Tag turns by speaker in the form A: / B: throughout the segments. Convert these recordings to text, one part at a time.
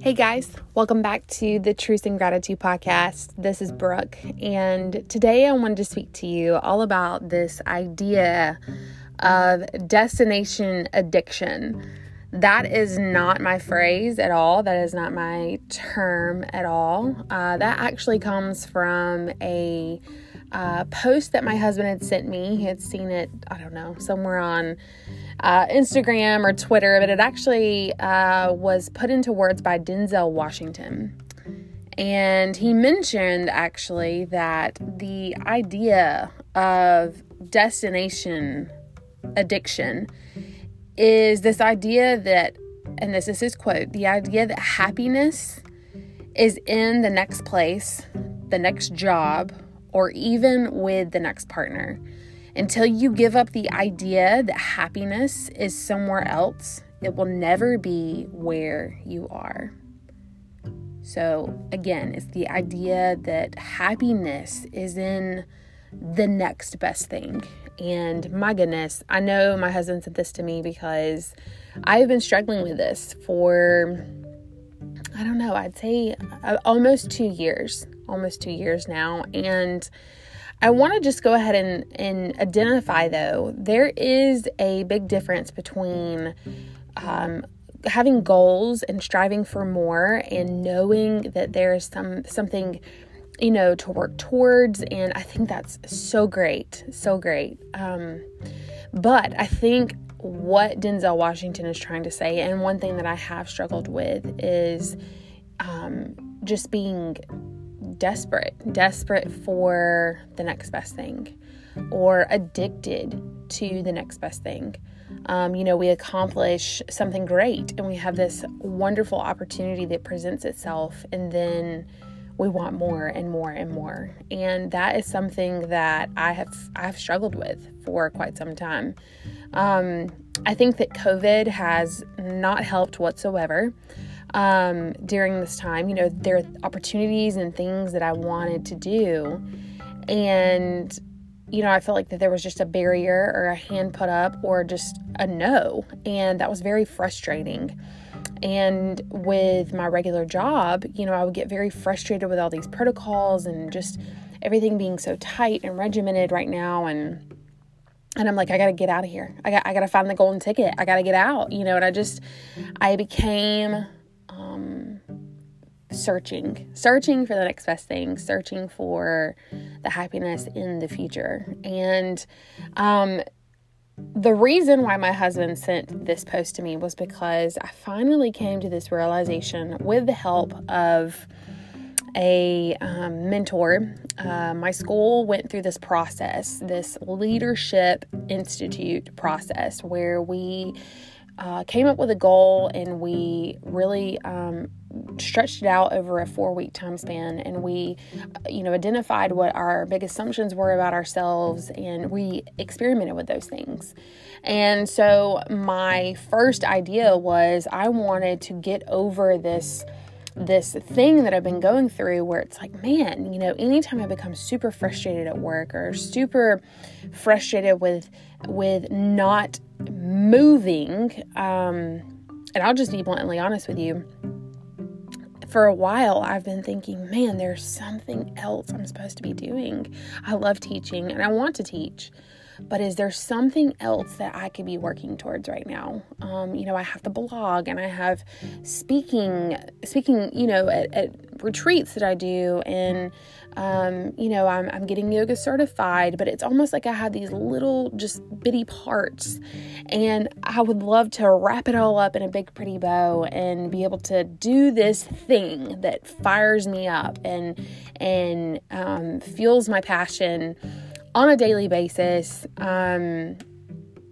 A: Hey guys, welcome back to the Truth and Gratitude podcast. This is Brooke, and today I wanted to speak to you all about this idea of destination addiction. That is not my phrase at all. That is not my term at all. Uh, that actually comes from a uh, post that my husband had sent me. He had seen it, I don't know, somewhere on uh, Instagram or Twitter, but it actually uh, was put into words by Denzel Washington. And he mentioned actually that the idea of destination addiction is this idea that, and this is his quote the idea that happiness is in the next place, the next job, or even with the next partner. Until you give up the idea that happiness is somewhere else, it will never be where you are. So, again, it's the idea that happiness is in the next best thing. And my goodness, I know my husband said this to me because I've been struggling with this for, I don't know, I'd say uh, almost two years, almost two years now. And I want to just go ahead and, and identify, though, there is a big difference between um, having goals and striving for more and knowing that there is some something you know to work towards and i think that's so great so great. Um, but i think what denzel washington is trying to say and one thing that i have struggled with is um, just being desperate, desperate for the next best thing or addicted to the next best thing. Um, you know, we accomplish something great and we have this wonderful opportunity that presents itself, and then we want more and more and more. And that is something that I have I have struggled with for quite some time. Um, I think that COVID has not helped whatsoever um, during this time. You know, there are opportunities and things that I wanted to do. And, you know, I felt like that there was just a barrier or a hand put up or just a no. And that was very frustrating. And with my regular job, you know, I would get very frustrated with all these protocols and just everything being so tight and regimented right now. And, and I'm like, I gotta get out of here. I got, I gotta find the golden ticket. I gotta get out, you know. And I just, I became searching, searching for the next best thing, searching for the happiness in the future. And um, the reason why my husband sent this post to me was because I finally came to this realization with the help of a um, mentor. Uh, my school went through this process, this leadership institute process, where we uh, came up with a goal and we really um, stretched it out over a four week time span and we uh, you know identified what our big assumptions were about ourselves and we experimented with those things and so my first idea was i wanted to get over this this thing that I've been going through where it's like, man, you know, anytime I become super frustrated at work or super frustrated with with not moving, um, and I'll just be bluntly honest with you. For a while, I've been thinking, man, there's something else I'm supposed to be doing. I love teaching and I want to teach but is there something else that I could be working towards right now? Um, you know, I have the blog and I have speaking, speaking, you know, at, at retreats that I do, and um, you know, I'm, I'm getting yoga certified, but it's almost like I have these little, just bitty parts, and I would love to wrap it all up in a big, pretty bow and be able to do this thing that fires me up and and um, fuels my passion on a daily basis. Um,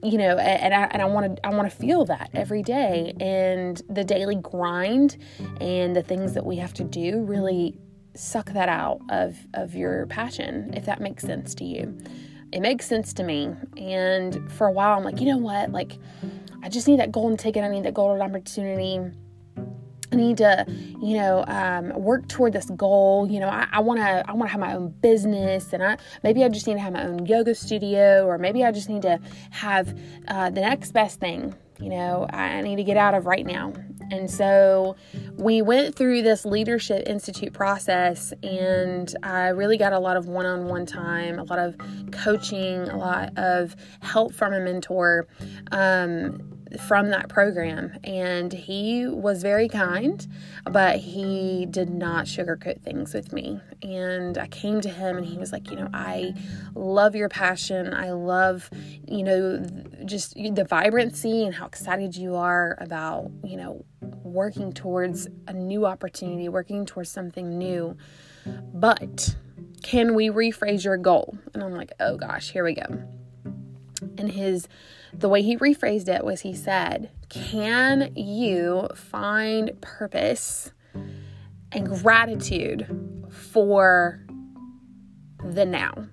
A: you know, and I and I want to I want to feel that every day, and the daily grind and the things that we have to do really suck that out of of your passion, if that makes sense to you. It makes sense to me, and for a while I'm like, you know what, like I just need that golden ticket. I need that golden opportunity I need to, you know, um, work toward this goal. You know, I want to, I want to have my own business, and I maybe I just need to have my own yoga studio, or maybe I just need to have uh, the next best thing. You know, I need to get out of right now. And so we went through this Leadership Institute process, and I really got a lot of one on one time, a lot of coaching, a lot of help from a mentor. Um, from that program and he was very kind but he did not sugarcoat things with me. And i came to him and he was like you know i love your passion. I love you know just the vibrancy and how excited you are about you know working towards a new opportunity working towards something new. But can we rephrase your goal? And i'm like oh gosh here we go. And his the way he rephrased it was he said, Can you find purpose and gratitude for the now?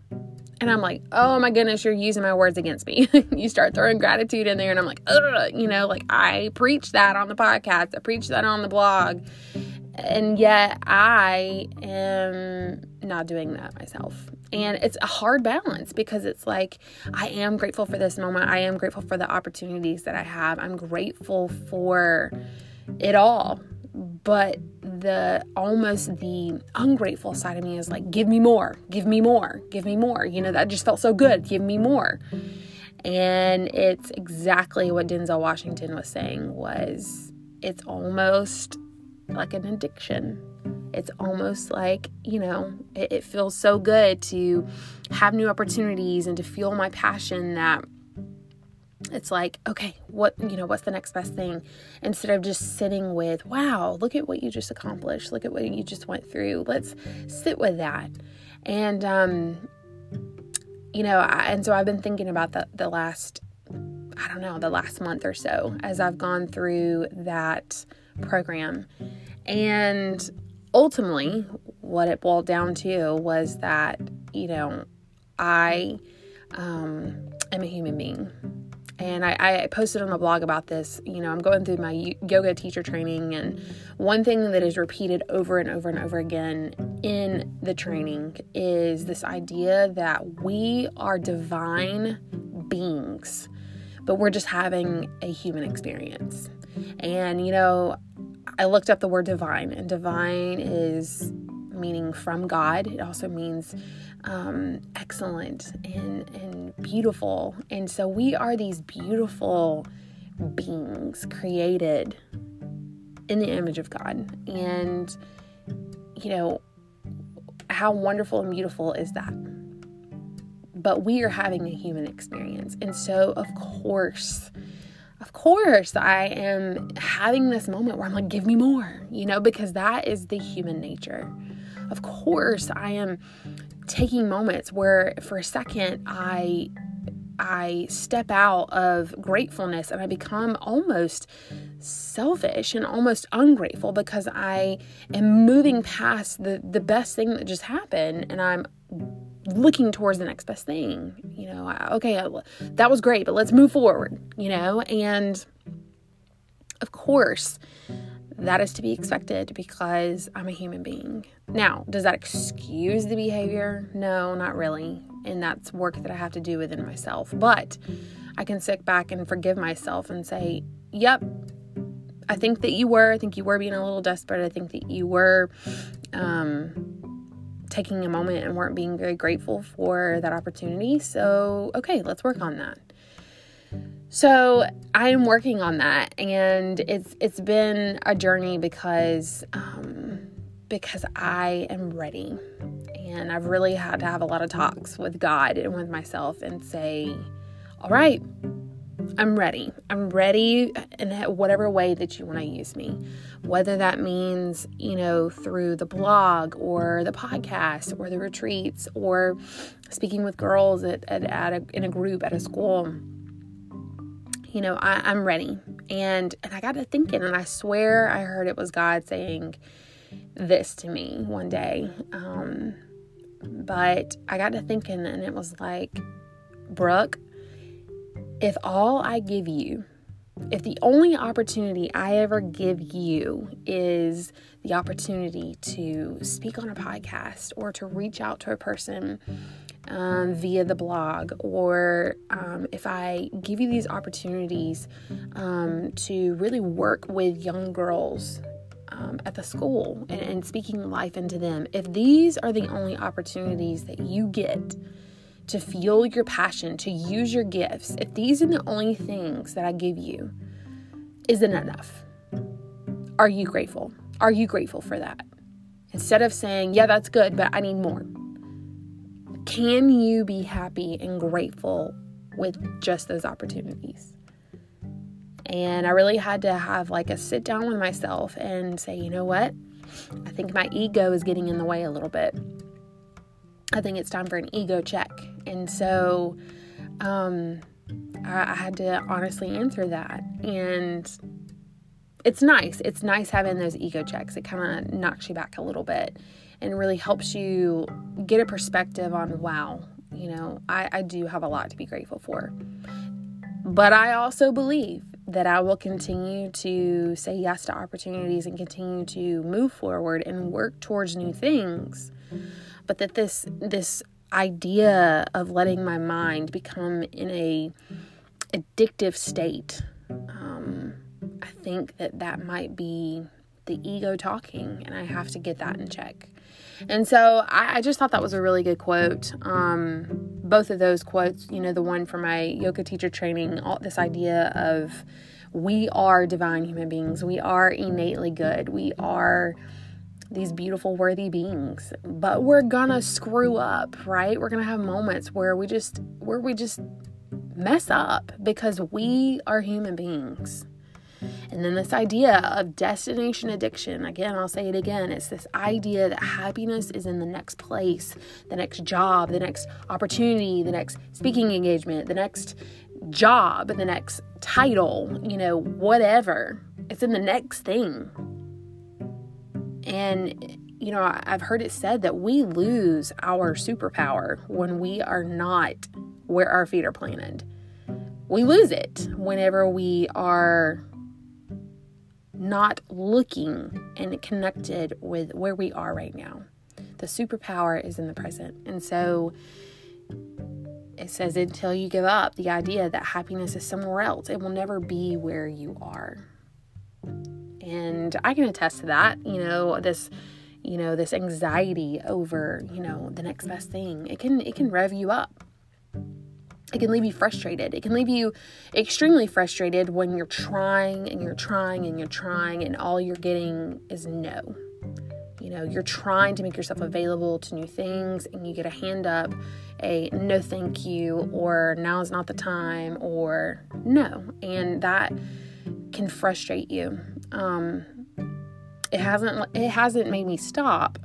A: And I'm like, oh my goodness, you're using my words against me. you start throwing gratitude in there, and I'm like, you know, like I preach that on the podcast, I preach that on the blog, and yet I am not doing that myself. And it's a hard balance because it's like, I am grateful for this moment. I am grateful for the opportunities that I have. I'm grateful for it all. But the almost the ungrateful side of me is like, give me more, give me more, give me more. You know, that just felt so good. Give me more. And it's exactly what Denzel Washington was saying was it's almost like an addiction. It's almost like, you know, it, it feels so good to have new opportunities and to feel my passion that it's like okay what you know what's the next best thing instead of just sitting with wow look at what you just accomplished look at what you just went through let's sit with that and um you know I, and so i've been thinking about the the last i don't know the last month or so as i've gone through that program. And ultimately, what it boiled down to was that, you know, I um, am a human being. And I, I, posted on the blog about this. You know, I'm going through my yoga teacher training, and one thing that is repeated over and over and over again in the training is this idea that we are divine beings, but we're just having a human experience. And, you know, I looked up the word divine, and divine is meaning from God. It also means um, excellent and, and beautiful. And so we are these beautiful beings created in the image of God. And, you know, how wonderful and beautiful is that? But we are having a human experience. And so, of course, of course I am having this moment where I'm like, give me more, you know, because that is the human nature. Of course, I am taking moments where for a second I I step out of gratefulness and I become almost selfish and almost ungrateful because I am moving past the the best thing that just happened and I'm looking towards the next best thing. You know, okay, that was great, but let's move forward, you know? And of course, that is to be expected because I'm a human being. Now, does that excuse the behavior? No, not really. And that's work that I have to do within myself. But I can sit back and forgive myself and say, yep, I think that you were. I think you were being a little desperate. I think that you were um, taking a moment and weren't being very grateful for that opportunity. So, okay, let's work on that. So, I'm working on that and it's it's been a journey because um because I am ready. And I've really had to have a lot of talks with God and with myself and say, "All right, I'm ready. I'm ready in whatever way that you want to use me. Whether that means, you know, through the blog or the podcast or the retreats or speaking with girls at, at, at a, in a group at a school. You know, I, I'm ready. And and I got to thinking, and I swear I heard it was God saying this to me one day. Um, but I got to thinking, and it was like, Brooke, if all I give you, if the only opportunity I ever give you is the opportunity to speak on a podcast or to reach out to a person um, via the blog, or um, if I give you these opportunities um, to really work with young girls um, at the school and, and speaking life into them, if these are the only opportunities that you get to fuel your passion, to use your gifts, if these are the only things that I give you, isn't enough? Are you grateful? Are you grateful for that? Instead of saying, yeah, that's good, but I need more. Can you be happy and grateful with just those opportunities? And I really had to have like a sit down with myself and say, you know what? I think my ego is getting in the way a little bit. I think it's time for an ego check. And so um, I, I had to honestly answer that. And it's nice. It's nice having those ego checks. It kind of knocks you back a little bit and really helps you get a perspective on wow, you know, I, I do have a lot to be grateful for. But I also believe that I will continue to say yes to opportunities and continue to move forward and work towards new things. But that this this idea of letting my mind become in a addictive state um, I think that that might be the ego talking, and I have to get that in check. And so I, I just thought that was a really good quote. Um, both of those quotes, you know, the one from my yoga teacher training, all this idea of we are divine human beings, we are innately good, we are these beautiful, worthy beings, but we're gonna screw up, right? We're gonna have moments where we just, where we just mess up because we are human beings. And then this idea of destination addiction, again, I'll say it again, it's this idea that happiness is in the next place, the next job, the next opportunity, the next speaking engagement, the next job, the next title, you know, whatever. It's in the next thing. And you know, I've heard it said that we lose our superpower when we are not where our feet are planted. We lose it whenever we are not looking and connected with where we are right now. The superpower is in the present. And so it says until you give up the idea that happiness is somewhere else, it will never be where you are. And I can attest to that, you know, this you know, this anxiety over, you know, the next best thing. It can it can rev you up it can leave you frustrated. It can leave you extremely frustrated when you're trying and you're trying and you're trying and all you're getting is no. You know, you're trying to make yourself available to new things and you get a hand up, a no thank you, or now is not the time, or no. And that can frustrate you. Um, it hasn't it hasn't made me stop,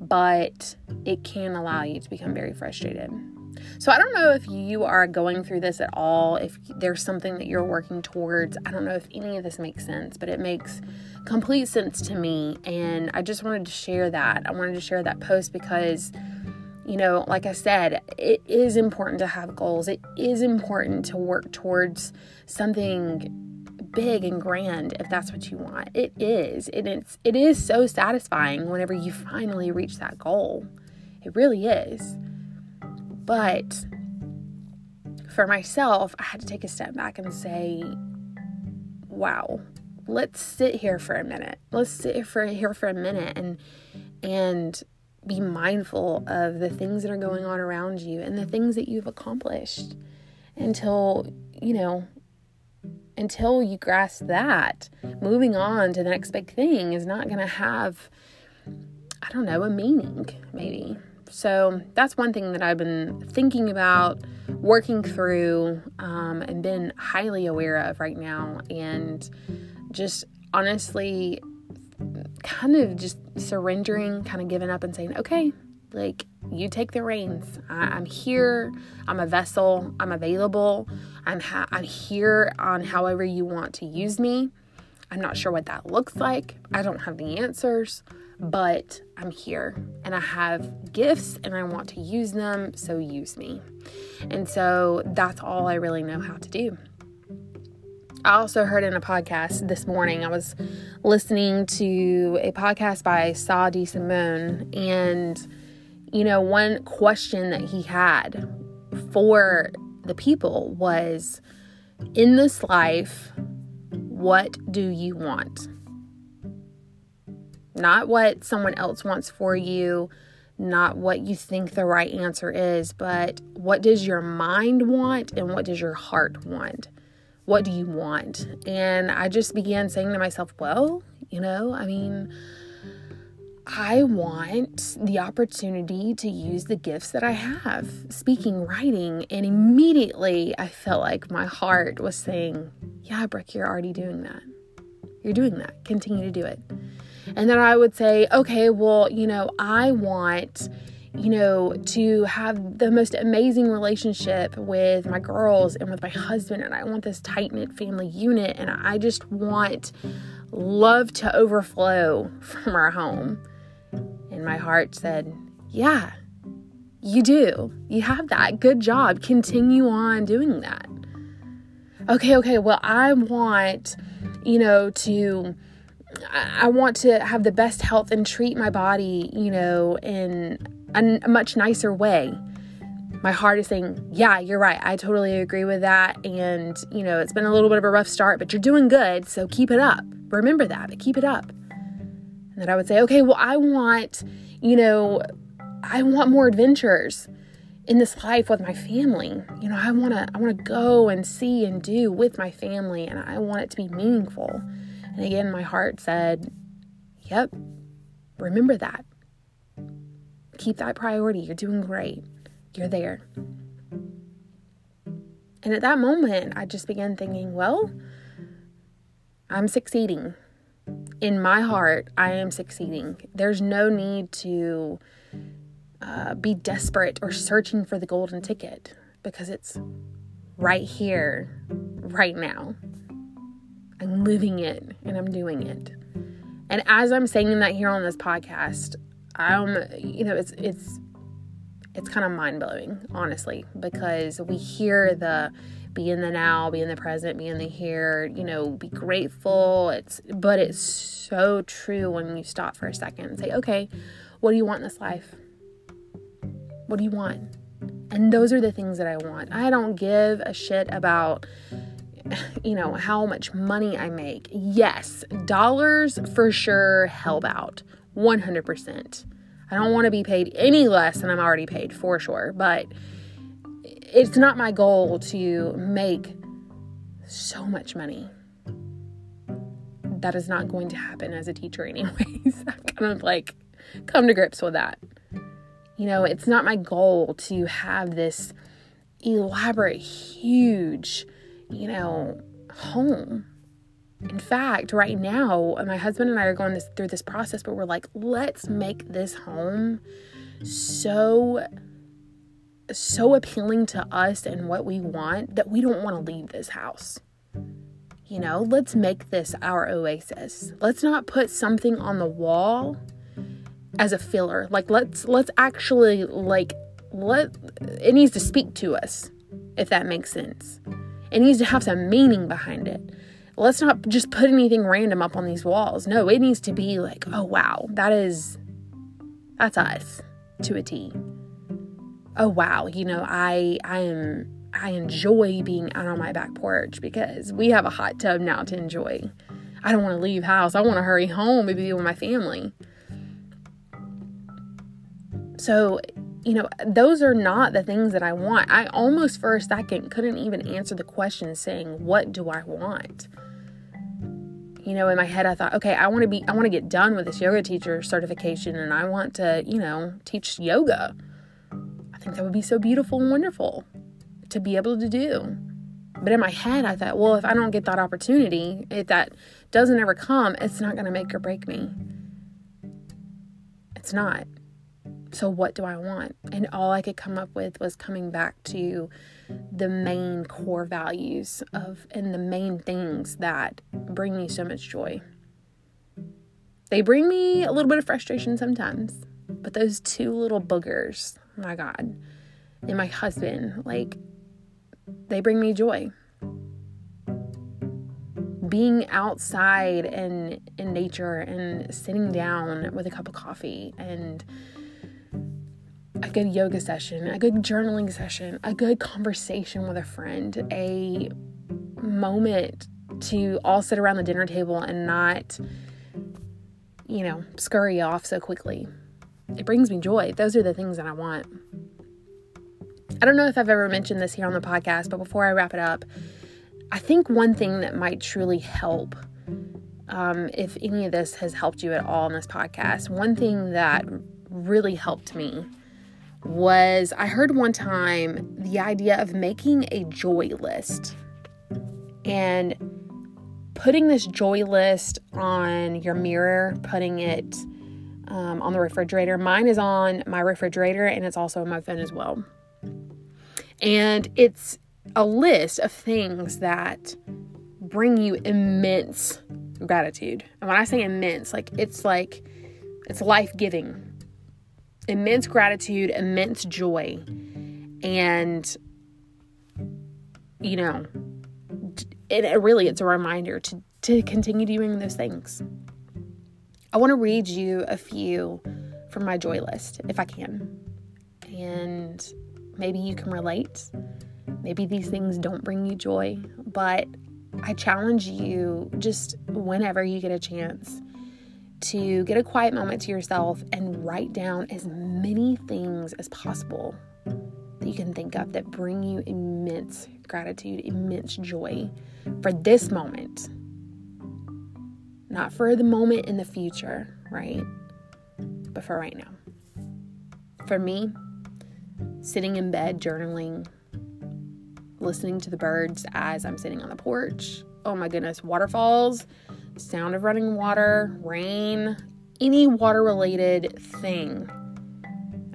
A: but it can allow you to become very frustrated. So I don't know if you are going through this at all, if there's something that you're working towards. I don't know if any of this makes sense, but it makes complete sense to me. And I just wanted to share that. I wanted to share that post because, you know, like I said, it is important to have goals, it is important to work towards something big and grand if that's what you want. It is. And it's it is so satisfying whenever you finally reach that goal. It really is. But for myself, I had to take a step back and say, wow, let's sit here for a minute. Let's sit for here for a minute and and be mindful of the things that are going on around you and the things that you've accomplished until, you know, until you grasp that, moving on to the next big thing is not going to have I don't know, a meaning maybe. So that's one thing that I've been thinking about, working through, um, and been highly aware of right now. And just honestly, kind of just surrendering, kind of giving up and saying, okay, like you take the reins. I, am here. I'm a vessel. I'm available. I'm ha- I'm here on however you want to use me. I'm not sure what that looks like. I don't have the answers, but I'm here and I have gifts and I want to use them, so use me. And so that's all I really know how to do. I also heard in a podcast this morning, I was listening to a podcast by Sah Simone and you know, one question that he had for the people was in this life, what do you want? Not what someone else wants for you, not what you think the right answer is, but what does your mind want and what does your heart want? What do you want? And I just began saying to myself, well, you know, I mean, I want the opportunity to use the gifts that I have speaking, writing. And immediately I felt like my heart was saying, Yeah, Brooke, you're already doing that. You're doing that. Continue to do it. And then I would say, Okay, well, you know, I want you know, to have the most amazing relationship with my girls and with my husband. And I want this tight knit family unit. And I just want love to overflow from our home. And my heart said, Yeah, you do. You have that. Good job. Continue on doing that. Okay, okay. Well, I want, you know, to. I want to have the best health and treat my body, you know, in a, much nicer way. My heart is saying, Yeah, you're right. I totally agree with that. And, you know, it's been a little bit of a rough start, but you're doing good. So keep it up. Remember that, but keep it up that I would say, okay, well, I want, you know, I want more adventures in this life with my family. You know, I want to I want to go and see and do with my family and I want it to be meaningful. And again, my heart said, "Yep. Remember that. Keep that priority. You're doing great. You're there." And at that moment, I just began thinking, well, I'm succeeding in my heart, I am succeeding. There's no need to uh, be desperate or searching for the golden ticket because it's right here, right now. I'm living it and I'm doing it. And as I'm saying that here on this podcast, I'm, you know, it's, it's, it's kind of mind blowing, honestly, because we hear the be in the now, be in the present, be in the here, you know, be grateful. It's but it's so true when you stop for a second and say, "Okay, what do you want in this life? What do you want?" And those are the things that I want. I don't give a shit about you know, how much money I make. Yes, dollars for sure help out. 100%. I don't want to be paid any less than I'm already paid for sure, but it's not my goal to make so much money. That is not going to happen as a teacher, anyways. I've kind of like come to grips with that. You know, it's not my goal to have this elaborate, huge, you know, home. In fact, right now, my husband and I are going this, through this process, but we're like, let's make this home so so appealing to us and what we want that we don't want to leave this house. You know, let's make this our oasis. Let's not put something on the wall as a filler. Like let's let's actually like let it needs to speak to us if that makes sense. It needs to have some meaning behind it. Let's not just put anything random up on these walls. No, it needs to be like, oh wow, that is that's us to a T oh wow, you know, I I am I enjoy being out on my back porch because we have a hot tub now to enjoy. I don't want to leave house. I want to hurry home and be with my family. So, you know, those are not the things that I want. I almost for a second couldn't even answer the question saying, What do I want? You know, in my head, I thought, okay, I want to be, I want to get done with this yoga teacher certification and I want to, you know, teach yoga. I think that would be so beautiful and wonderful to be able to do. But in my head, I thought, well, if I don't get that opportunity, if that doesn't ever come, it's not going to make or break me. It's not. So, what do I want? And all I could come up with was coming back to the main core values of and the main things that bring me so much joy. They bring me a little bit of frustration sometimes, but those two little boogers my God, and my husband, like, they bring me joy. Being outside and in nature and sitting down with a cup of coffee and a good yoga session, a good journaling session, a good conversation with a friend, a moment to all sit around the dinner table and not, you know, scurry off so quickly. It brings me joy. Those are the things that I want. I don't know if I've ever mentioned this here on the podcast, but before I wrap it up, I think one thing that might truly help, um, if any of this has helped you at all in this podcast, one thing that really helped me was I heard one time the idea of making a joy list and putting this joy list on your mirror, putting it um, on the refrigerator. Mine is on my refrigerator and it's also on my phone as well. And it's a list of things that bring you immense gratitude. And when I say immense, like it's like it's life giving, immense gratitude, immense joy. And, you know, it, it really it's a reminder to, to continue doing those things. I want to read you a few from my joy list if I can. And maybe you can relate. Maybe these things don't bring you joy, but I challenge you just whenever you get a chance to get a quiet moment to yourself and write down as many things as possible that you can think of that bring you immense gratitude, immense joy for this moment. Not for the moment in the future, right? But for right now. For me, sitting in bed journaling, listening to the birds as I'm sitting on the porch. Oh my goodness, waterfalls sound of running water, rain, any water related thing.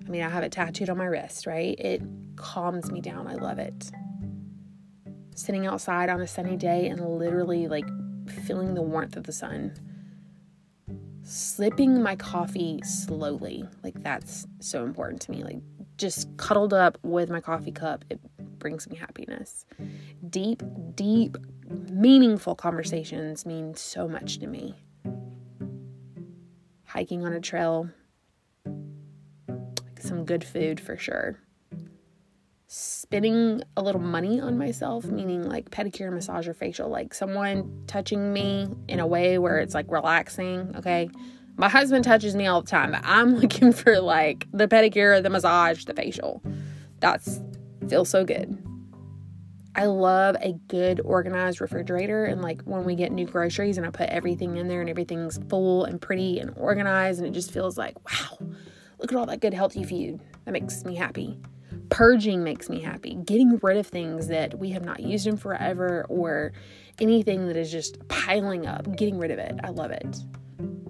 A: I mean, I have it tattooed on my wrist, right? It calms me down. I love it. Sitting outside on a sunny day and literally like feeling the warmth of the sun. Slipping my coffee slowly. Like, that's so important to me. Like, just cuddled up with my coffee cup. It brings me happiness. Deep, deep, meaningful conversations mean so much to me. Hiking on a trail, some good food for sure. Spending a little money on myself, meaning like pedicure, massage, or facial, like someone touching me in a way where it's like relaxing, okay? My husband touches me all the time, but I'm looking for like the pedicure, the massage, the facial. That's feels so good. I love a good organized refrigerator and like when we get new groceries and I put everything in there and everything's full and pretty and organized and it just feels like, wow, look at all that good healthy food. That makes me happy. Purging makes me happy. Getting rid of things that we have not used in forever or anything that is just piling up, getting rid of it. I love it.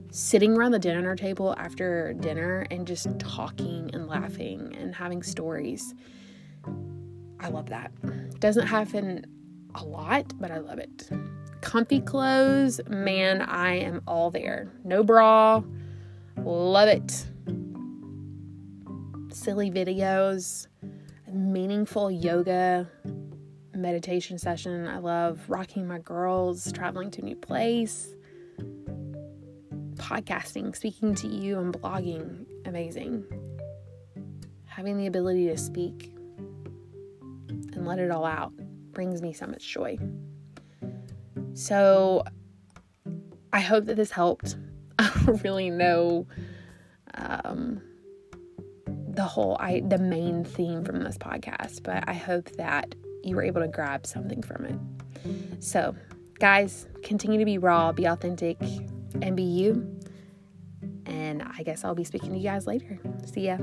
A: Sitting around the dinner table after dinner and just talking and laughing and having stories I love that. Doesn't happen a lot, but I love it. Comfy clothes, man, I am all there. No bra, love it. Silly videos, meaningful yoga, meditation session. I love rocking my girls, traveling to a new place, podcasting, speaking to you, and blogging. Amazing. Having the ability to speak and let it all out brings me so much joy. So I hope that this helped. I don't really know um, the whole I the main mm-hmm. theme from this podcast, but I hope that you were able to grab something from it. So, guys, continue to be raw, be authentic, and be you. And I guess I'll be speaking to you guys later. See ya.